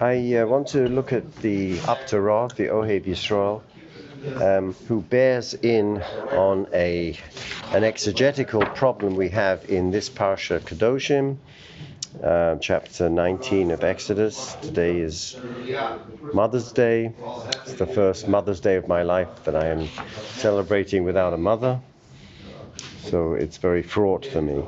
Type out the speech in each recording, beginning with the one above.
I uh, want to look at the Apta Rav, the Ohev Yisrael, um, who bears in on a an exegetical problem we have in this parsha Kedoshim, uh, chapter 19 of Exodus. Today is Mother's Day. It's the first Mother's Day of my life that I am celebrating without a mother. So it's very fraught for me.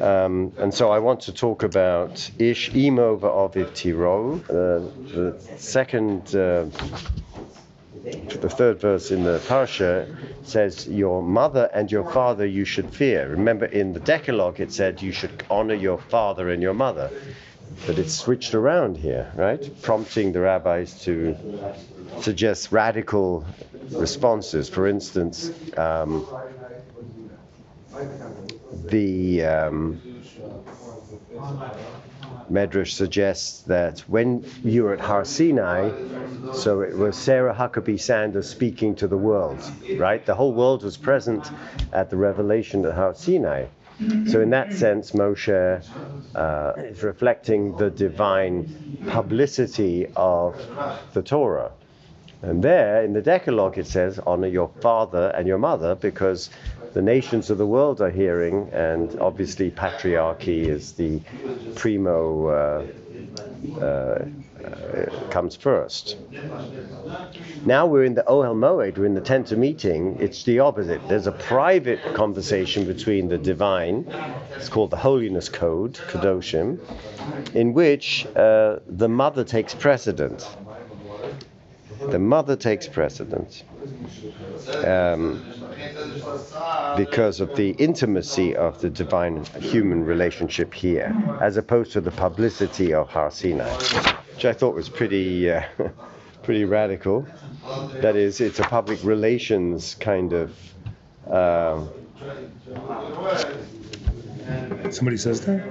Um, and so I want to talk about Ish Imo Va'oviv Tiro, uh, the second, uh, the third verse in the parsha says, Your mother and your father you should fear. Remember in the Decalogue it said you should honor your father and your mother. But it's switched around here, right? Prompting the rabbis to suggest radical responses. For instance, um, the um, Medrash suggests that when you were at Har Sinai, so it was Sarah Huckabee Sanders speaking to the world, right? The whole world was present at the revelation at Har Sinai. So, in that sense, Moshe uh, is reflecting the divine publicity of the Torah. And there in the Decalogue it says, honor your father and your mother because the nations of the world are hearing, and obviously patriarchy is the primo. Uh, uh, uh, comes first. Now we're in the Ohel Moed, we're in the tent of meeting. It's the opposite. There's a private conversation between the divine, it's called the Holiness Code, Kedoshim, in which uh, the mother takes precedent. The mother takes precedence. Um, because of the intimacy of the divine human relationship here, as opposed to the publicity of Har Sinai, which I thought was pretty, uh, pretty radical. That is, it's a public relations kind of. Uh, Somebody says that?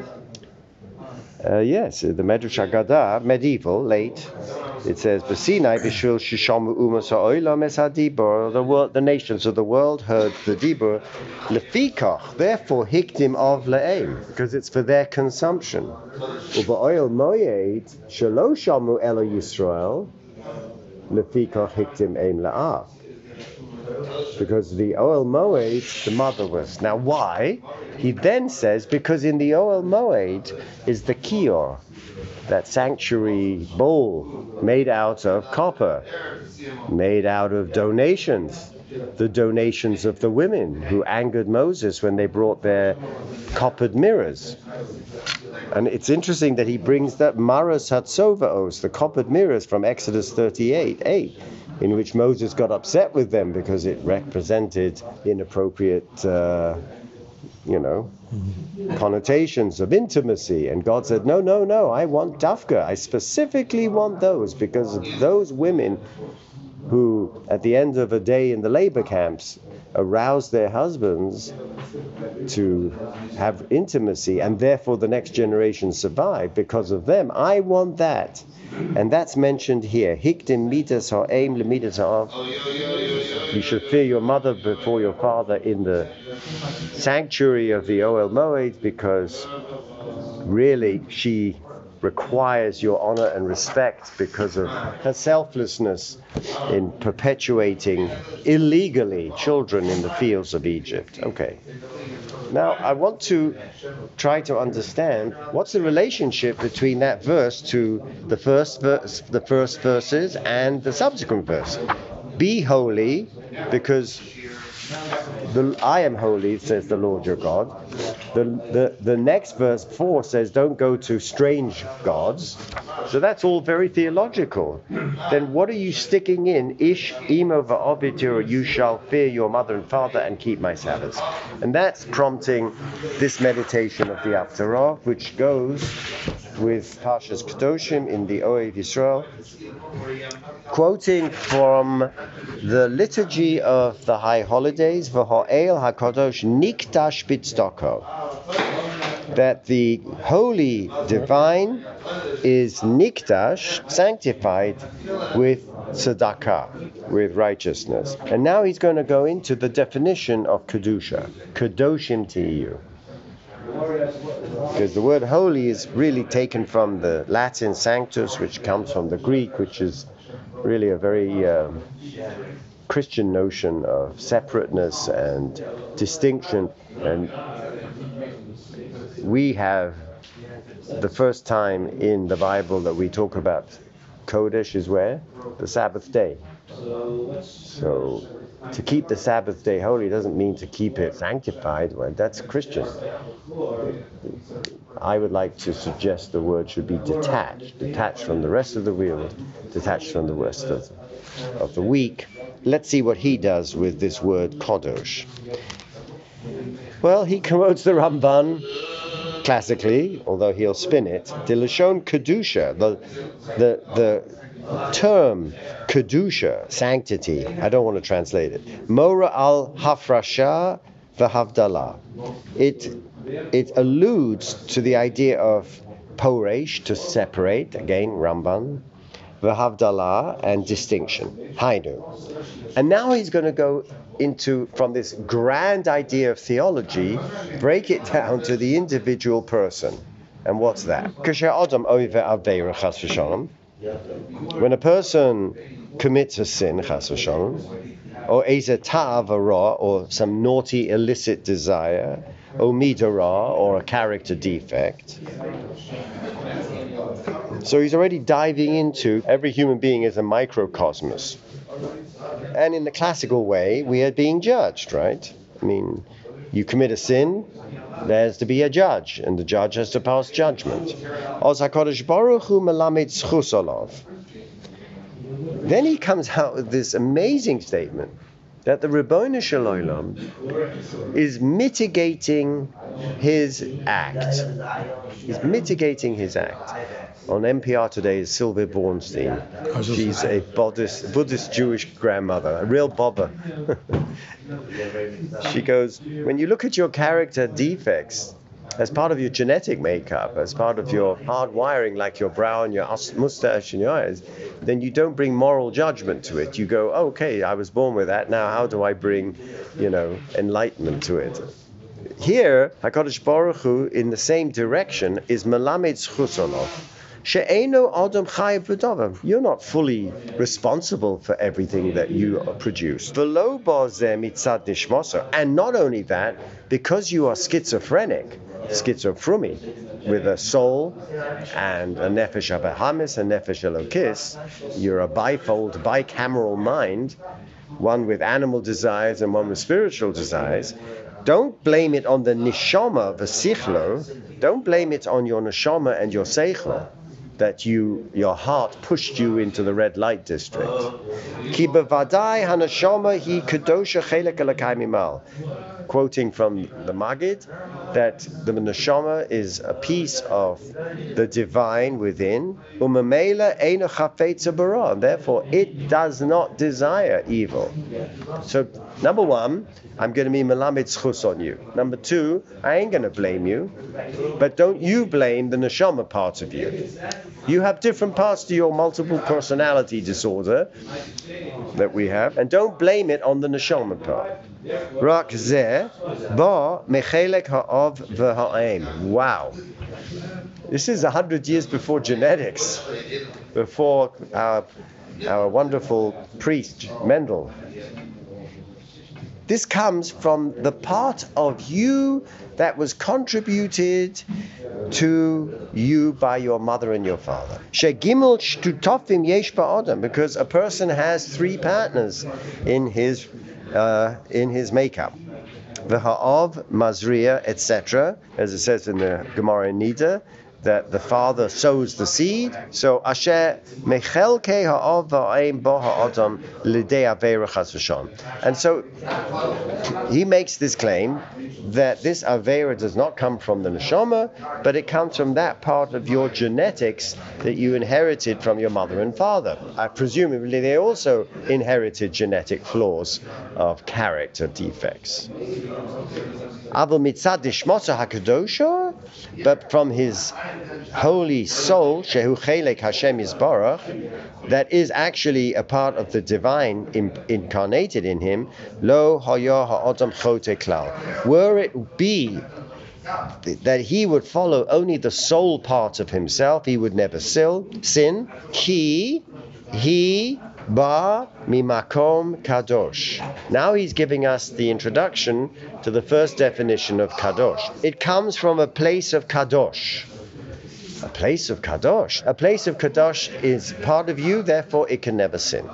Uh, yes, the Medrash Agadah, medieval, late, it says, "B'Sinai b'shul ha'olam es hadibur." The world, the nations of the world heard the dibur. Lefikach, therefore, hikdim of le'em, because it's for their consumption. Uba'oil moyed shelo shamu elo Yisrael. Lefikach hikdim ein la'av. Because the oil Moed, the mother was. Now, why? He then says, because in the Oel Moed is the Kior, that sanctuary bowl made out of copper, made out of donations. The donations of the women who angered Moses when they brought their coppered mirrors. And it's interesting that he brings that Maras Hatsovaos, the coppered mirrors from Exodus 38 8 in which Moses got upset with them because it represented inappropriate, uh, you know, connotations of intimacy. And God said, No, no, no, I want Dafka. I specifically want those because those women who, at the end of a day in the labor camps, arouse their husbands to have intimacy and therefore the next generation survive because of them. I want that. And that's mentioned here. Hikdim midas ha'em lemidas ha'av. You should fear your mother before your father in the sanctuary of the Oel Moed because really she requires your honor and respect because of her selflessness in perpetuating illegally children in the fields of Egypt. Okay. Now, I want to try to understand what's the relationship between that verse to the first verse, the first verses and the subsequent verse. Be holy because the, I am holy, says the Lord your God. The, the, the next verse 4 says, Don't go to strange gods. So that's all very theological. Then what are you sticking in? Ish imo va'ovitur, you shall fear your mother and father and keep my Sabbaths. And that's prompting this meditation of the Apta Rav, which goes with Parshas Kedoshim in the Ohev Yisrael, quoting from the liturgy of the high holidays, V'ho'el HaKadosh Nikdash Bitzdoko, that the holy divine is Nikdash, sanctified with tzedakah, with righteousness. And now he's going to go into the definition of Kedusha, Kedoshim Tiyu. Because the word holy is really taken from the Latin sanctus, which comes from the Greek, which is really a very um, Christian notion of separateness and distinction. And we have the first time in the Bible that we talk about Kodesh is where? The Sabbath day. So to keep the Sabbath day holy doesn't mean to keep it sanctified. Well, that's Christian. I would like to suggest the word should be detached, detached from the rest of the world, detached from the rest of, of the week. Let's see what he does with this word kadosh. Well, he quotes the Ramban classically, although he'll spin it. Dilashon kedusha, the the the term kedusha, sanctity. I don't want to translate it. Mora al hafrasha v'havdalah. It it alludes to the idea of poresh, to separate. Again, Ramban. V'havdalah and distinction. Hainu. And now he's going to go into from this grand idea of theology, break it down to the individual person. And what's that? When a person commits a sin, chas v'shalom, or a ta'avara, or some naughty illicit desire, or midara, or a character defect. So he's already diving into every human being as a microcosmos. And in the classical way, we are being judged, right? I mean, you commit a sin, there's to be a judge, and the judge has to pass judgment. Then he comes out with this amazing statement that the Ribbon Shalom is mitigating his act. He's mitigating his act. On NPR today is Sylvia Boorstein. She's a Buddhist, Buddhist Jewish grandmother, a real bobber. she goes, when you look at your character defects, as part of your genetic makeup, as part of your hard wiring, like your brow and your mustache and your eyes, then you don't bring moral judgment to it. You go, oh, okay, I was born with that. Now, how do I bring, you know, enlightenment to it? Here, Hakadosh Baruch Hu, in the same direction, is Melamed Chusonov. You're not fully responsible for everything that you produce. And not only that, because you are schizophrenic, schizophrenic, with a soul and a nefesh of a hamis and nefesh elokis, you're a bifold, bicameral mind, one with animal desires and one with spiritual desires. Don't blame it on the neshama, the sichlo. Don't blame it on your neshama and your seichlo that you your heart pushed you into the red light district. Ki bevadai hanashama hi kadosha chelek Quoting from the Magid, that the neshama is a piece of the divine within. Therefore, it does not desire evil. So, number one, I'm going to be melamed schus on you. Number two, I ain't going to blame you, but don't you blame the neshama part of you. You have different parts to your multiple personality disorder that we have, and don't blame it on the neshama part. Rak ba mechelek ha'av v'ha'aim. Wow. This is a hundred years before genetics, before our, our wonderful priest Mendel this comes from the part of you that was contributed to you by your mother and your father. Yesh because a person has three partners in his uh, in his makeup. V'ha'av, mazria, etc., as it says in the Gemara in Nida, that the father sows the seed. So asher mechelke And so he makes this claim that this avera does not come from the neshama, but it comes from that part of your genetics that you inherited from your mother and father. I presumably they also inherited genetic flaws of character defects. But from his holy soul, Shehu Chelek Hashem Yisbarach, that is actually a part of the divine in, incarnated in him, Lo Haya Ha'adam Chote Klal. Were it be that he would follow only the soul part of himself, he would never sin. Sin. Ki, he, ba, mimakom kadosh. Now he's giving us the introduction to the first definition of kadosh. It comes from a place of kadosh. A place of kadosh. A place of kadosh is part of you, therefore it can never sin.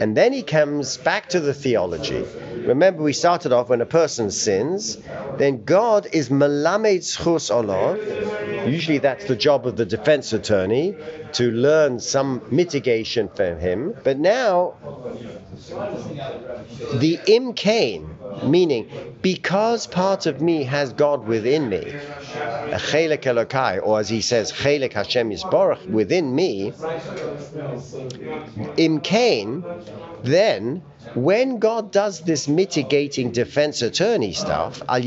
And then he comes back to the theology. Remember, we started off when a person sins, then God is melamed zchus olav. Usually, that's the job of the defense attorney to learn some mitigation for him. But now, the imkain, meaning because part of me has God within me, or as he says, Hashem within me, imkain, then when God does this mitigating defense attorney stuff, al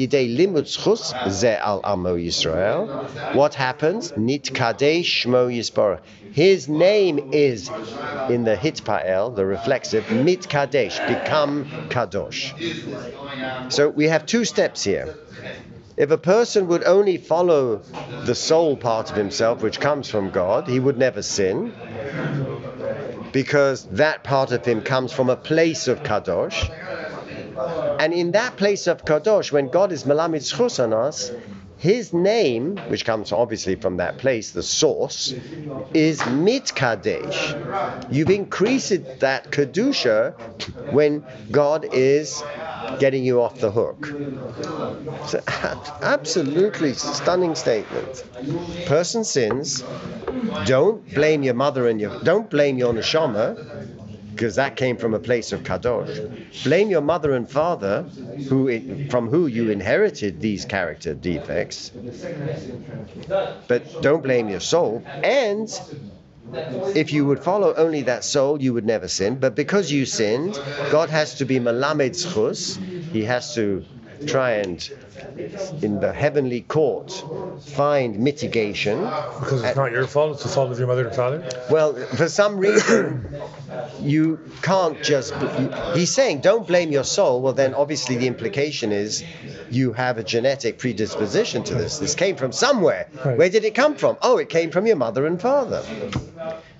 al Yisrael, what happens? Nit. His name is in the hitpael, the reflexive, mit kadesh, become kadosh. So we have two steps here. If a person would only follow the soul part of himself, which comes from God, he would never sin, because that part of him comes from a place of kadosh. And in that place of kadosh, when God is malamid zchus on us, his name, which comes obviously from that place, the source, is mitkadesh. You've increased that kedusha when God is getting you off the hook. It's an absolutely stunning statement. Person sins. Don't blame your mother and your don't blame your neshama because that came from a place of kadosh. Blame your mother and father, who from who you inherited these character defects, but don't blame your soul. And if you would follow only that soul, you would never sin. But because you sinned, God has to be malamed zchus. He has to try and, in the heavenly court, find mitigation. Because it's not your fault, it's the fault of your mother and father? Well, for some reason, you can't just. He's saying, don't blame your soul. Well, then obviously the implication is you have a genetic predisposition to this. This came from somewhere. Right. Where did it come from? Oh, it came from your mother and father.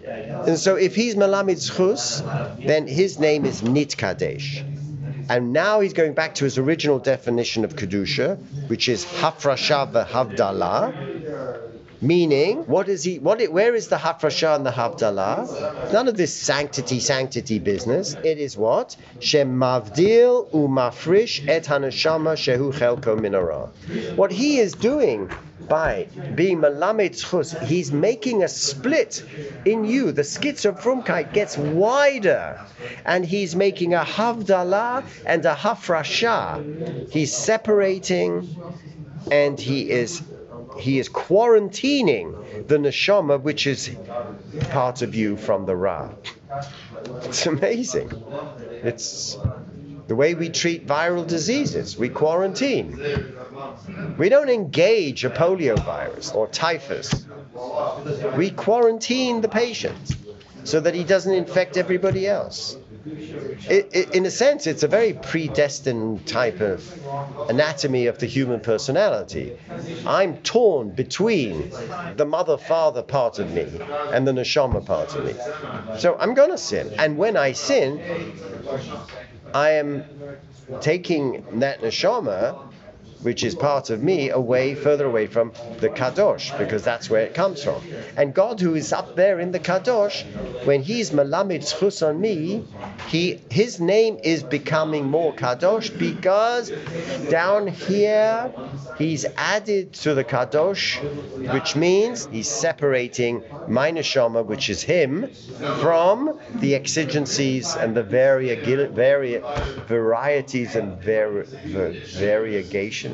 And so if he's Malamid Zchus, then his name is Nit Kadesh. And now he's going back to his original definition of Kedusha, which is Hafrasha v'Havdalah, meaning, what is he, what it, where is the Hafrasha and the Havdalah? None of this sanctity, sanctity business. It is what? Shem mavdil umafrish et hanashama shehu chelko minara. What he is doing by being Malamed Zchus, he's making a split in you. The schizophrumkeit gets wider, and he's making a Havdalah and a Hafrasha. He's separating, and he is he is quarantining the neshama, which is part of you from the Ra. It's amazing. It's the way we treat viral diseases. We quarantine. We don't engage a polio virus or typhus. We quarantine the patient so that he doesn't infect everybody else. It, it, in a sense, it's a very predestined type of anatomy of the human personality. I'm torn between the mother father part of me and the neshama part of me. So I'm going to sin. And when I sin, I am taking that neshama which is part of me, away, further away from the Kadosh, because that's where it comes from. And God, who is up there in the Kadosh, when He's Malamid Zchus on me, he, His name is becoming more Kadosh because down here He's added to the Kadosh, which means He's separating my neshama, which is Him, from the exigencies and the varia, varia, varieties and var, var, variegation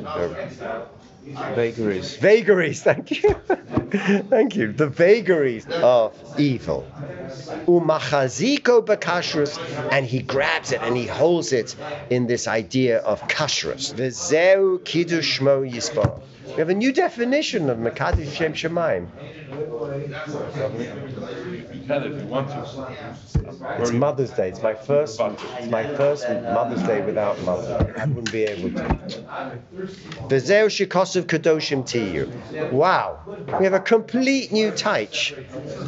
Vagaries. Vagaries, thank you. thank you. The vagaries of evil. Umachaziko bakashrus, and he grabs it and he holds it in this idea of kashrus. V'zeu kiddush shmo yisbar. We have a new definition of Makadish Shem Shemaim. If you want to. It's Mother's Day. It's my first. It's my first Mother's Day without mother. I wouldn't be able to. Bezeu shikosav kadoshim tiyu. Wow, we have a complete new taich,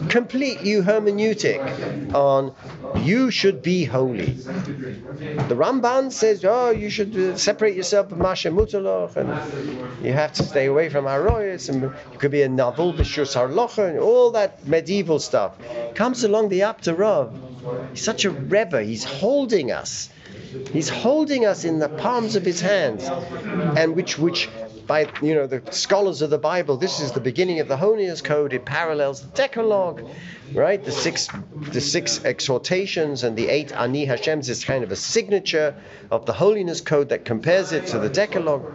complete new hermeneutic on you should be holy. The Ramban says, oh, you should uh, separate yourself from Masha Mutaloch, and you have to stay away from Aroyas, and you could be a Navul B'Shur Sarlocha, and all that medieval stuff. Comes along the Apta Rav. He's such a Rebbe, he's holding us. He's holding us in the palms of his hands, and which which by you know the scholars of the Bible, this is the beginning of the Holiness Code. It parallels the Decalogue, right? The six the six exhortations and the eight Ani Hashem's is kind of a signature of the Holiness Code that compares it to the Decalogue.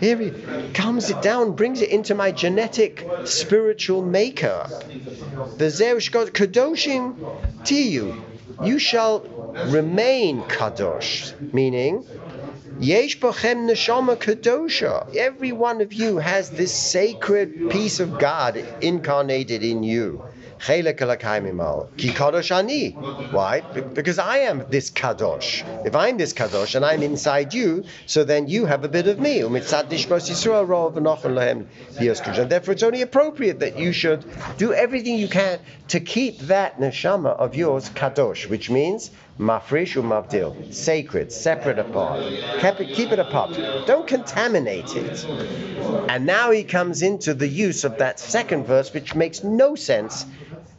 Here he comes it down, brings it into my genetic spiritual makeup. The Zerush God Kadoshim Tiyu. You shall remain kadosh, meaning Yesh bochem neshama kadosha. Every one of you has this sacred piece of God incarnated in you. Ki kadosh. Why? Because I am this kadosh. If I'm this kadosh and I'm inside you, so then you have a bit of me. And therefore, it's only appropriate that you should do everything you can to keep that neshama of yours kadosh, which means mafresh umavdil, sacred, separate apart. Keep it, keep it apart. Don't contaminate it. And now he comes into the use of that second verse, which makes no sense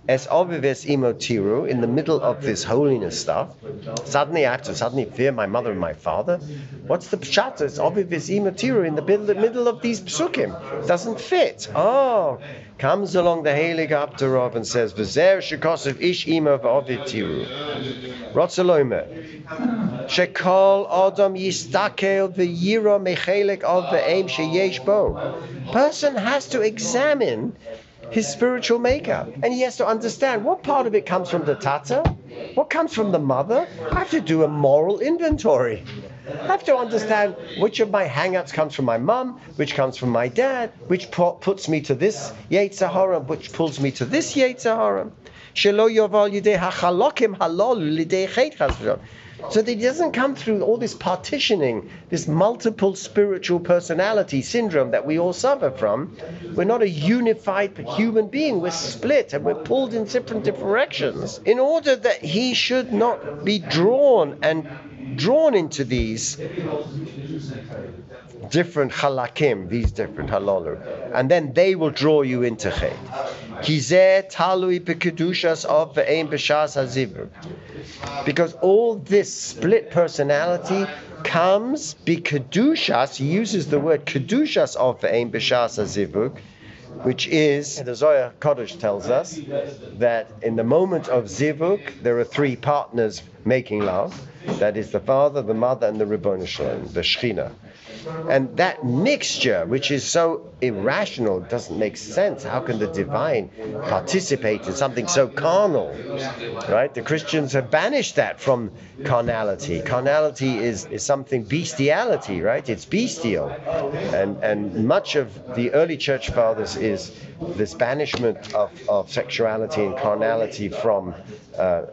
as ovives imotiru in the middle of this holiness stuff. Suddenly I have to suddenly fear my mother and my father. What's the pshat? It's ovives imotiru in the middle of these psukim. Doesn't fit. Oh, comes along the Heilig Abderov and says, "V'zer shekosov ish ima v'ovitiru." Rotzaloimer. Shekol Adam yistakel v'yira mechelek of ve'em sheyesh bo. Person has to examine his spiritual makeup. And he has to understand what part of it comes from the tata, what comes from the mother. I have to do a moral inventory. I have to understand which of my hang-ups comes from my mum, which comes from my dad, which puts me to this Yetzirah, which pulls me to this Yetzirah. So that he doesn't come through all this partitioning, this multiple spiritual personality syndrome that we all suffer from. We're not a unified human being. We're split and we're pulled in different directions. In order that he should not be drawn and drawn into these different halakim, these different halalu, and then they will draw you into chet. Because all this split personality comes bikedushas, he uses the word kedushas of ve'ein b'shas hazivuk, which is, the Zohar Kodesh tells us that in the moment of zivuk, there are three partners making love. That is the father, the mother, and the Ribbon the Shechina. And that mixture, which is so irrational, doesn't make sense. How can the divine participate in something so carnal? Right? The Christians have banished that from carnality. Carnality is, is something bestiality, right? It's bestial. And and much of the early church fathers is this banishment of, of sexuality and carnality from uh,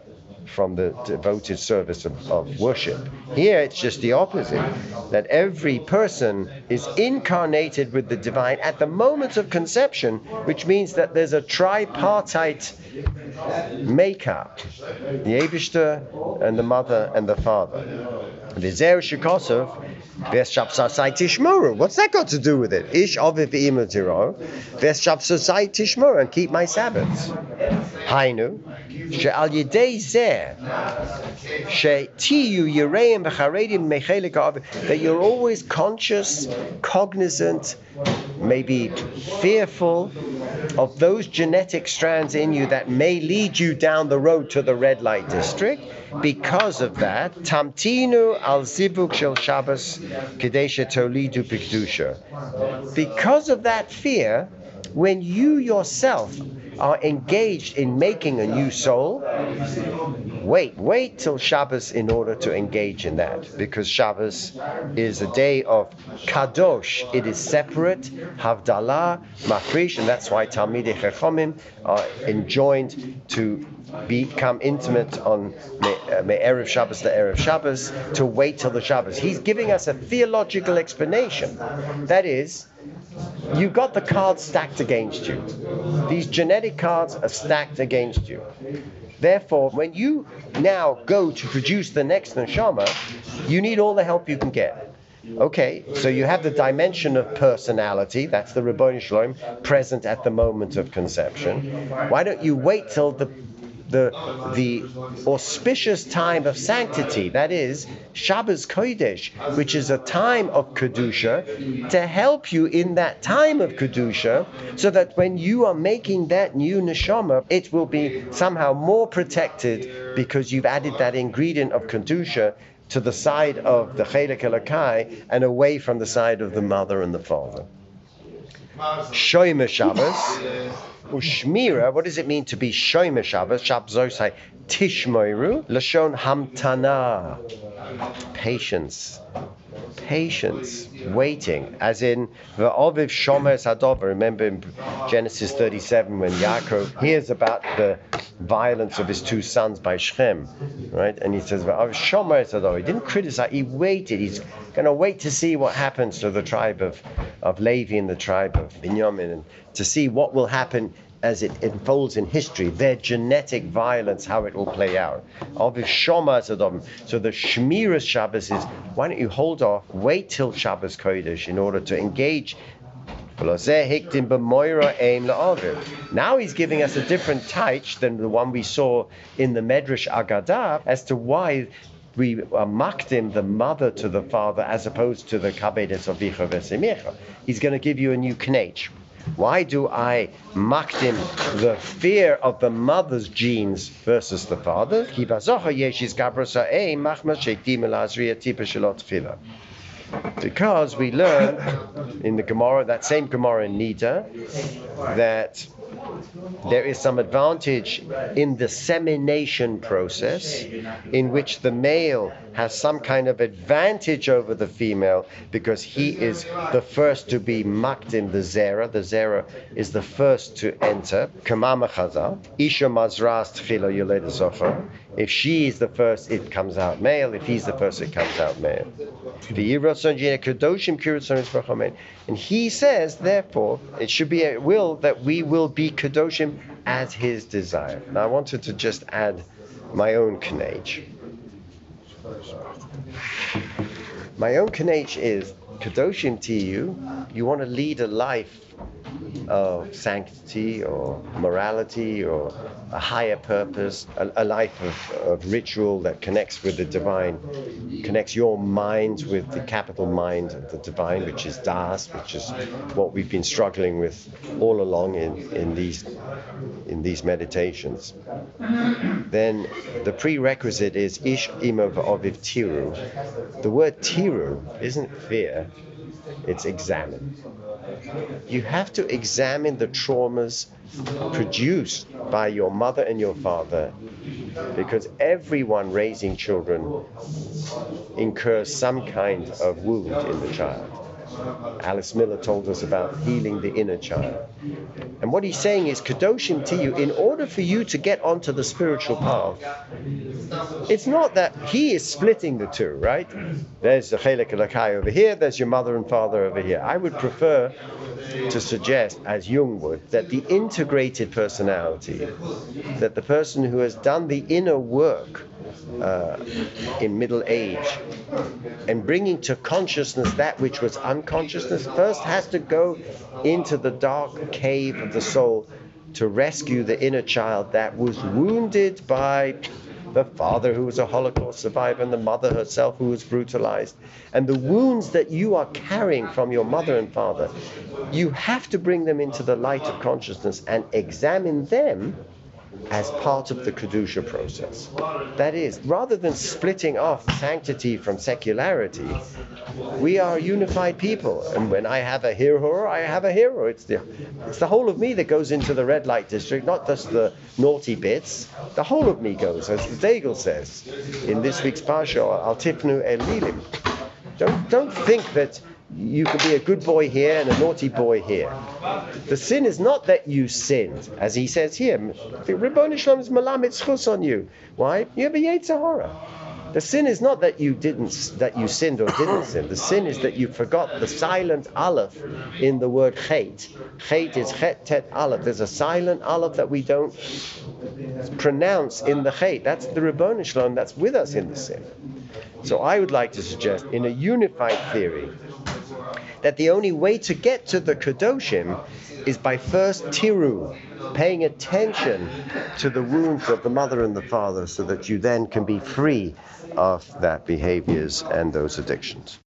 from the devoted service of, of worship. Here it's just the opposite that every person is incarnated with the divine at the moment of conception, which means that there's a tripartite makeup the Abishter and the mother and the father. What's that got to do with it? Ish aviv tishmur, and keep my Sabbaths. Hainu, she'al yedei zeh, she'tiyu yireim v'charedim mechelik that you're always conscious, cognizant, maybe fearful of those genetic strands in you that may lead you down the road to the red light district. Because of that, tamtinu al zivuk shel Shabbos kadesha tolidu pikdusha. Because of that fear, when you yourself are engaged in making a new soul, wait, wait till Shabbos in order to engage in that, because Shabbos is a day of kadosh. It is separate, havdalah, mafresh, and that's why Talmidei Chachomim are enjoined to become intimate on uh, Erev Shabbos to Erev Shabbos to wait till the Shabbos. He's giving us a theological explanation. That is, you got the cards stacked against you. These genetic cards are stacked against you. Therefore, when you now go to produce the next neshama, you need all the help you can get. Okay, so you have the dimension of personality, that's the Ribono Shel Olam, present at the moment of conception. Why don't you wait till the the the auspicious time of sanctity, that is Shabbos Kodesh, which is a time of kedusha, to help you in that time of kedusha, so that when you are making that new neshama, it will be somehow more protected because you've added that ingredient of kedusha to the side of the Chelek Elokai and away from the side of the mother and the father. Shoyme Shabbos. Ushmira, what does it mean to be Shoyme Shabbos? Shabzosai Tishmoiru. Lashon Hamtana. Patience patience, waiting, as in the Oviv Shomer Sadova. Remember in Genesis 37 when Yaakov hears about the violence of his two sons by Shem, right? And he says, Oviv Shomer Sadova. He didn't criticize, he waited. He's going to wait to see what happens to the tribe of, of Levi and the tribe of Binyamin and to see what will happen as it unfolds in history, their genetic violence, how it will play out. So the Shmiras Shabbos is why don't you hold off, wait till Shabbos Kodesh in order to engage. Now he's giving us a different taich than the one we saw in the Medrash Agadah as to why we are makdim the mother to the father as opposed to the kabedes of Vicha Vesemicha. He's going to give you a new knech. Why do I makdim the fear of the mother's genes versus the father? Because we learn in the Gemara, that same Gemara in Nida, that there is some advantage in the semination process in which the male has some kind of advantage over the female because he is the first to be mucked in the zera. The zera is the first to enter. Kamama Chazal. Isha Mazras Tchila. If she is the first, it comes out male. If he's the first, it comes out male. And he says, therefore, it should be a will that we will be Kedoshim as his desire. Now, I wanted to just add my own knech. My own knech is Kedoshim to you. You want to lead a life of sanctity or morality or a higher purpose, a, a life of, of, ritual that connects with the divine, connects your mind with the capital mind of the divine, which is Das, which is what we've been struggling with all along in, in these in these meditations. Then the prerequisite is Ish Ima Oviv Tiru. The word Tiru isn't fear, it's examine. You have to examine the traumas produced by your mother and your father because everyone raising children incurs some kind of wound in the child. Alice Miller told us about healing the inner child. And what he's saying is, Kadoshim to you, in order for you to get onto the spiritual path, it's not that he is splitting the two, right? There's the Chelek Elokai over here, there's your mother and father over here. I would prefer to suggest, as Jung would, that the integrated personality, that the person who has done the inner work uh, in middle age and bringing to consciousness that which was unconsciousness first has to go into the dark cave of the soul to rescue the inner child that was wounded by the father who was a Holocaust survivor and the mother herself who was brutalized. And the wounds that you are carrying from your mother and father, you have to bring them into the light of consciousness and examine them as part of the Kedusha process. That is, rather than splitting off sanctity from secularity, we are unified people. And when I have a hero, I have a hero. It's the, it's the whole of me that goes into the red light district, not just the naughty bits. The whole of me goes, as Daigle says in this week's Parsha, Al Tifnu Elilim. Don't, don't think that you can be a good boy here and a naughty boy here. The sin is not that you sinned, as he says here. The Ribbon Shalom is malamit schus on you. Why? You have a Yetzirah. The sin is not that you didn't that you sinned or didn't sin. The sin is that you forgot the silent aleph in the word chait. Chait is chet tet aleph. There's a silent aleph that we don't pronounce in the chait. That's the Ribbon Shalom that's with us in the sin. So I would like to suggest, in a unified theory, that the only way to get to the Kedoshim is by first tiru, paying attention to the wounds of the mother and the father so that you then can be free of that behaviors and those addictions.